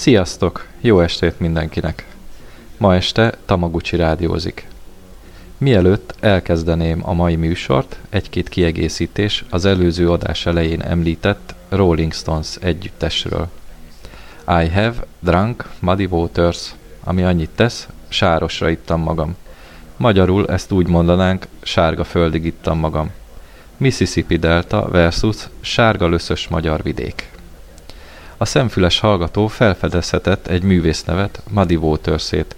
Sziasztok! Jó estét mindenkinek! Ma este Tamaguchi rádiózik. Mielőtt elkezdeném a mai műsort, egy-két kiegészítés az előző adás elején említett Rolling Stones együttesről. I have drunk muddy waters, ami annyit tesz, sárosra ittam magam. Magyarul ezt úgy mondanánk, sárga földig ittam magam. Mississippi Delta versus sárga löszös magyar vidék. A szemfüles hallgató felfedezhetett egy művész nevet, Muddy waters -ét.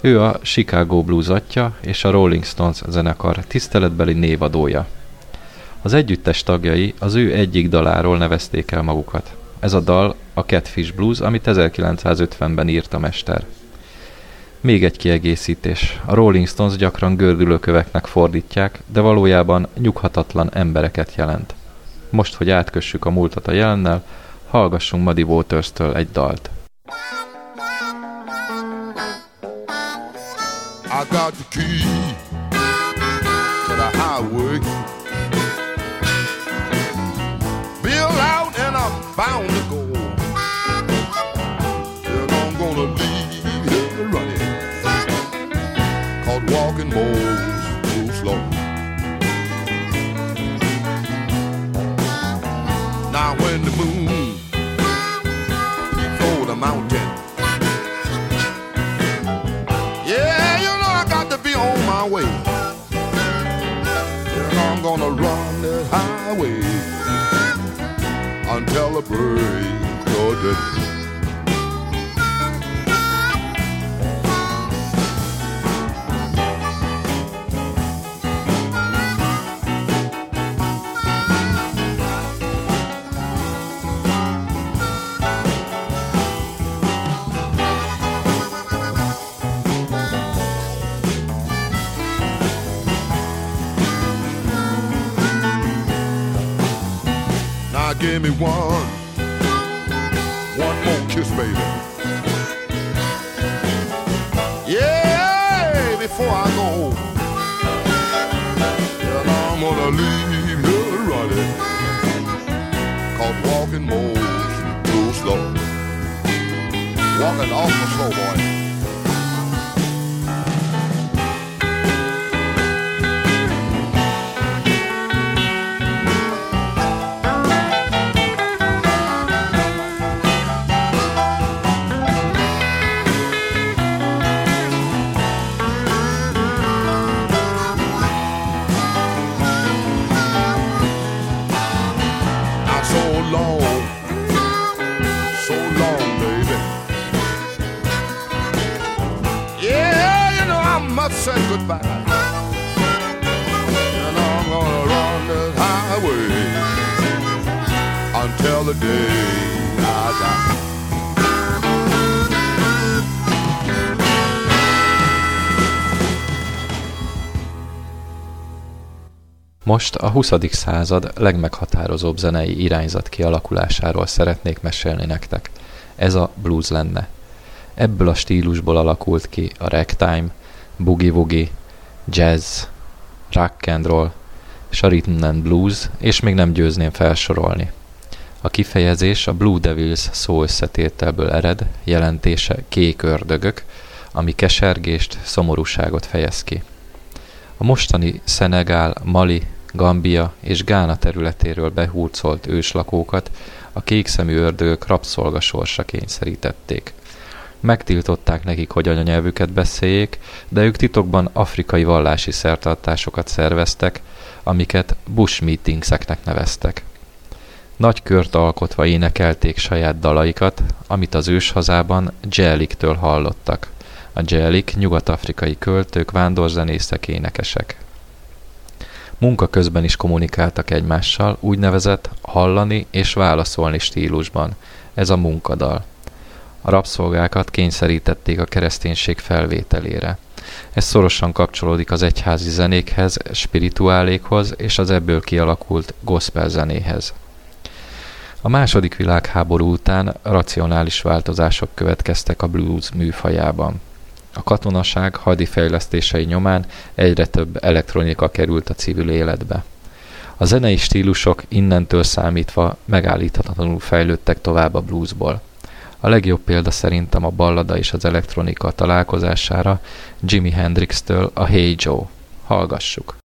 Ő a Chicago Blues atya és a Rolling Stones zenekar tiszteletbeli névadója. Az együttes tagjai az ő egyik daláról nevezték el magukat. Ez a dal a Catfish Blues, amit 1950-ben írt a mester. Még egy kiegészítés. A Rolling Stones gyakran gördülőköveknek fordítják, de valójában nyughatatlan embereket jelent. Most, hogy átkössük a múltat a jelennel, hallgassunk Muddy Waters-től egy dalt. I got the key to the highway. Bill out and I'm bound mountain. Yeah, you know I got to be on my way. And I'm gonna run the highway until the break of day. Most a 20. század legmeghatározóbb zenei irányzat kialakulásáról szeretnék mesélni nektek. Ez a blues lenne. Ebből a stílusból alakult ki a ragtime, boogie-woogie, jazz, rock and roll, és rhythm and blues, és még nem győzném felsorolni. A kifejezés a Blue Devils szó összetételből ered, jelentése kék ördögök, ami kesergést, szomorúságot fejez ki. A mostani Szenegál, Mali, Gambia és Gána területéről behurcolt őslakókat a kékszemű ördögök rabszolgasorsa kényszerítették. Megtiltották nekik, hogy anyanyelvüket beszéljék, de ők titokban afrikai vallási szertartásokat szerveztek, amiket bush meetingseknek neveztek. Nagy kört alkotva énekelték saját dalaikat, amit az őshazában Jeliktől hallottak. A Jelik nyugat-afrikai költők, vándorzenészek, énekesek. Munka közben is kommunikáltak egymással, úgynevezett hallani és válaszolni stílusban. Ez a munkadal. A rabszolgákat kényszerítették a kereszténység felvételére. Ez szorosan kapcsolódik az egyházi zenékhez, spirituálékhoz és az ebből kialakult gospel zenéhez. A második világháború után racionális változások következtek a blues műfajában. A katonaság hadi fejlesztései nyomán egyre több elektronika került a civil életbe. A zenei stílusok innentől számítva megállíthatatlanul fejlődtek tovább a bluesból. A legjobb példa szerintem a ballada és az elektronika találkozására Jimi Hendrix-től a Hey Joe. Hallgassuk!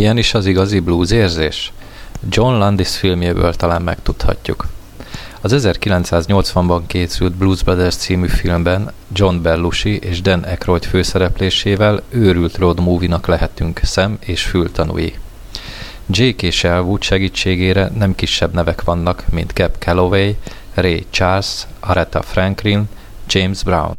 Milyen is az igazi blues érzés? John Landis filmjéből talán megtudhatjuk. Az 1980-ban készült Blues Brothers című filmben John Belushi és Dan Aykroyd főszereplésével őrült road movie-nak lehetünk szem és fültanúi. Jake és Elwood segítségére nem kisebb nevek vannak, mint Cap Calloway, Ray Charles, Aretha Franklin, James Brown.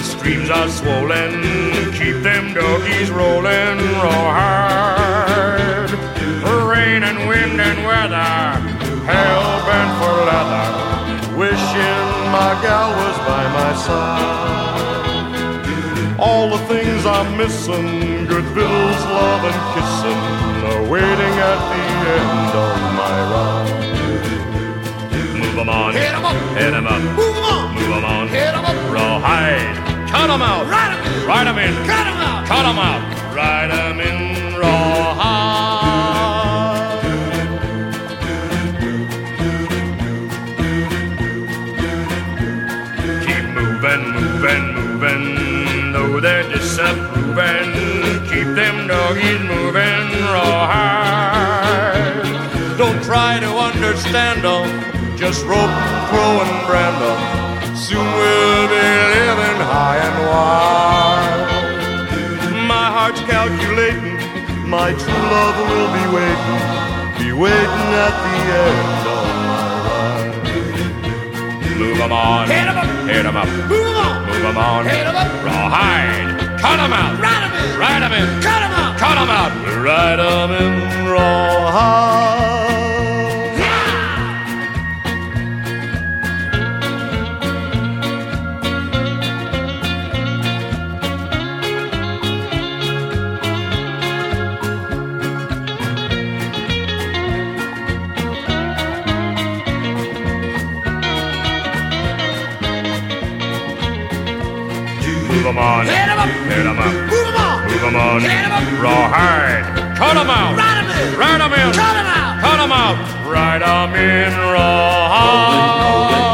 The streams are swollen, keep them doggies rolling real hard. Rain and wind and weather, hell bent for leather, wishing my gal was by my side. All the things I'm missing, good victuals, love and kissing, are waiting at the end of my ride. Move 'em on, Hit 'em up. hit 'em up. Move 'em on. Move 'em on. Hit 'em up. Rawhide. Cut 'em out. Ride 'em in. Ride 'em in. Cut 'em out. Cut 'em out. Ride 'em in rawhide. Keep moving, moving, moving. Though they're disapproving, keep them doggies moving rawhide. Don't try to understand them, just rope, crow, and brand them. Soon we'll be living high and wide. My heart's calculating, my true love will be waiting, be waiting at the end of my ride. Move 'em on, Hit 'em up. hit 'em up, move Move 'em on. move 'em on, Hit 'em up. rawhide, cut 'em out, Ride 'em in. ride 'em in, Cut 'em out. cut cut 'em out, ride 'em in rawhide. Move 'em on. Hit 'em up. Hit 'em up. Move 'em on. Move 'em on. Hit 'em up. Rawhide. Cut 'em out. Ride 'em in. Ride 'em in. Cut 'em out. Cut 'em out. Ride 'em in rawhide. rolling,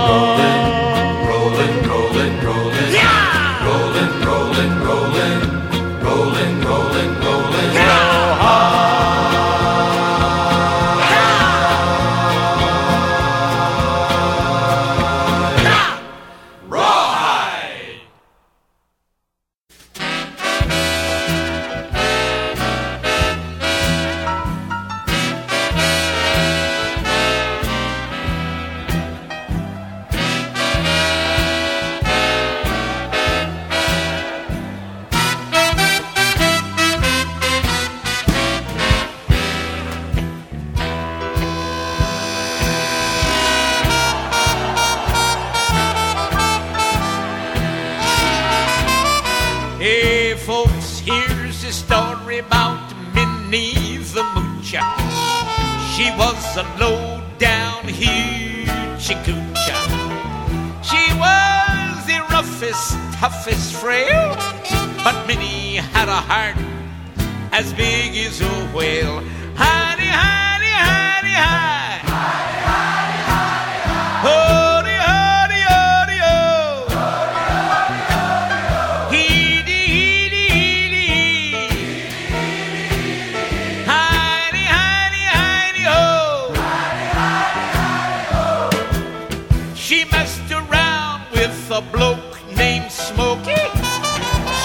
with a bloke named Smokey.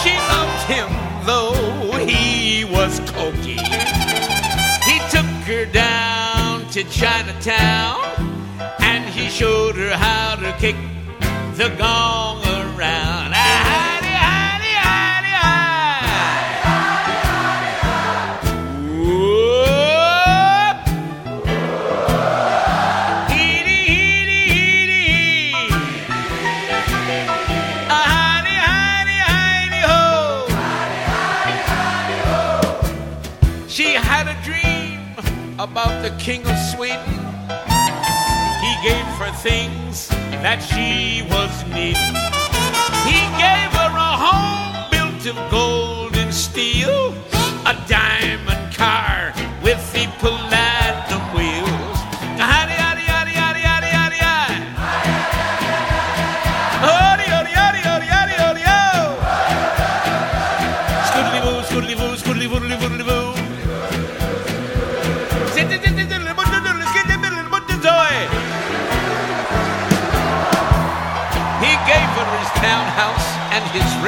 She loved him though he was cokey. He took her down to Chinatown and he showed her how to kick the gong around. The king of Sweden. He gave her things that she was needing. He gave her a home built of gold and steel,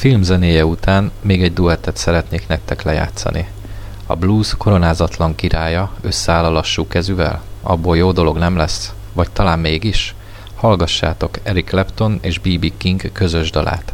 film zenéje után még egy duettet szeretnék nektek lejátszani. A blues koronázatlan királya összeáll a lassú kezűvel? Abból jó dolog nem lesz? Vagy talán mégis? Hallgassátok Eric Clapton és B.B. King közös dalát.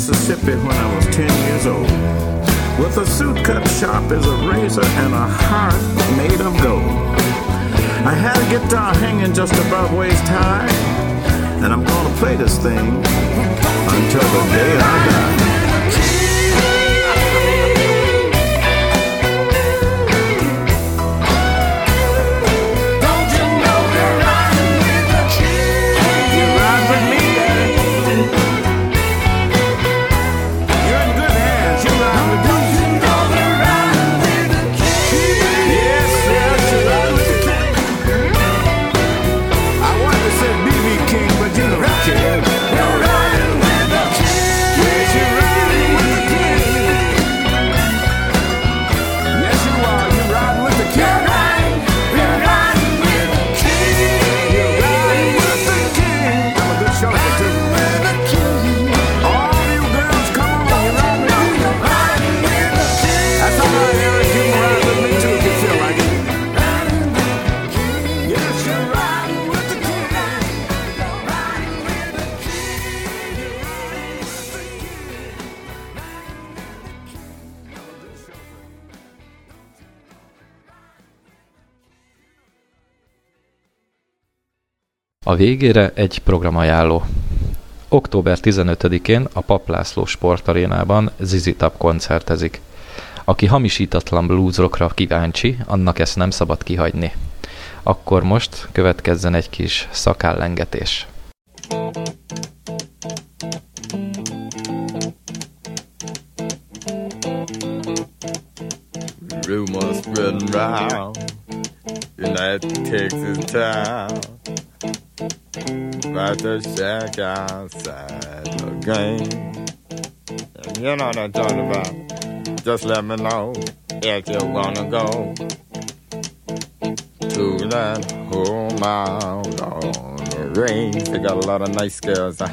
Mississippi when I was 10 years old. With a suit cut sharp as a razor and a heart made of gold. I had a guitar hanging just above waist high, and I'm gonna play this thing until the day I die. Végére egy programajánló. Október 15-én a Paplászló sportarénában Zizi Top koncertezik. Aki hamisítatlan bluesrockra kíváncsi, annak ezt nem szabad kihagyni. Akkor most következzen egy kis szakállengetés. Rumors spreading round that Texas town the shack outside the game. You know what I'm talking about. Just let me know if you wanna go to that home out on the range. They got a lot of nice girls. I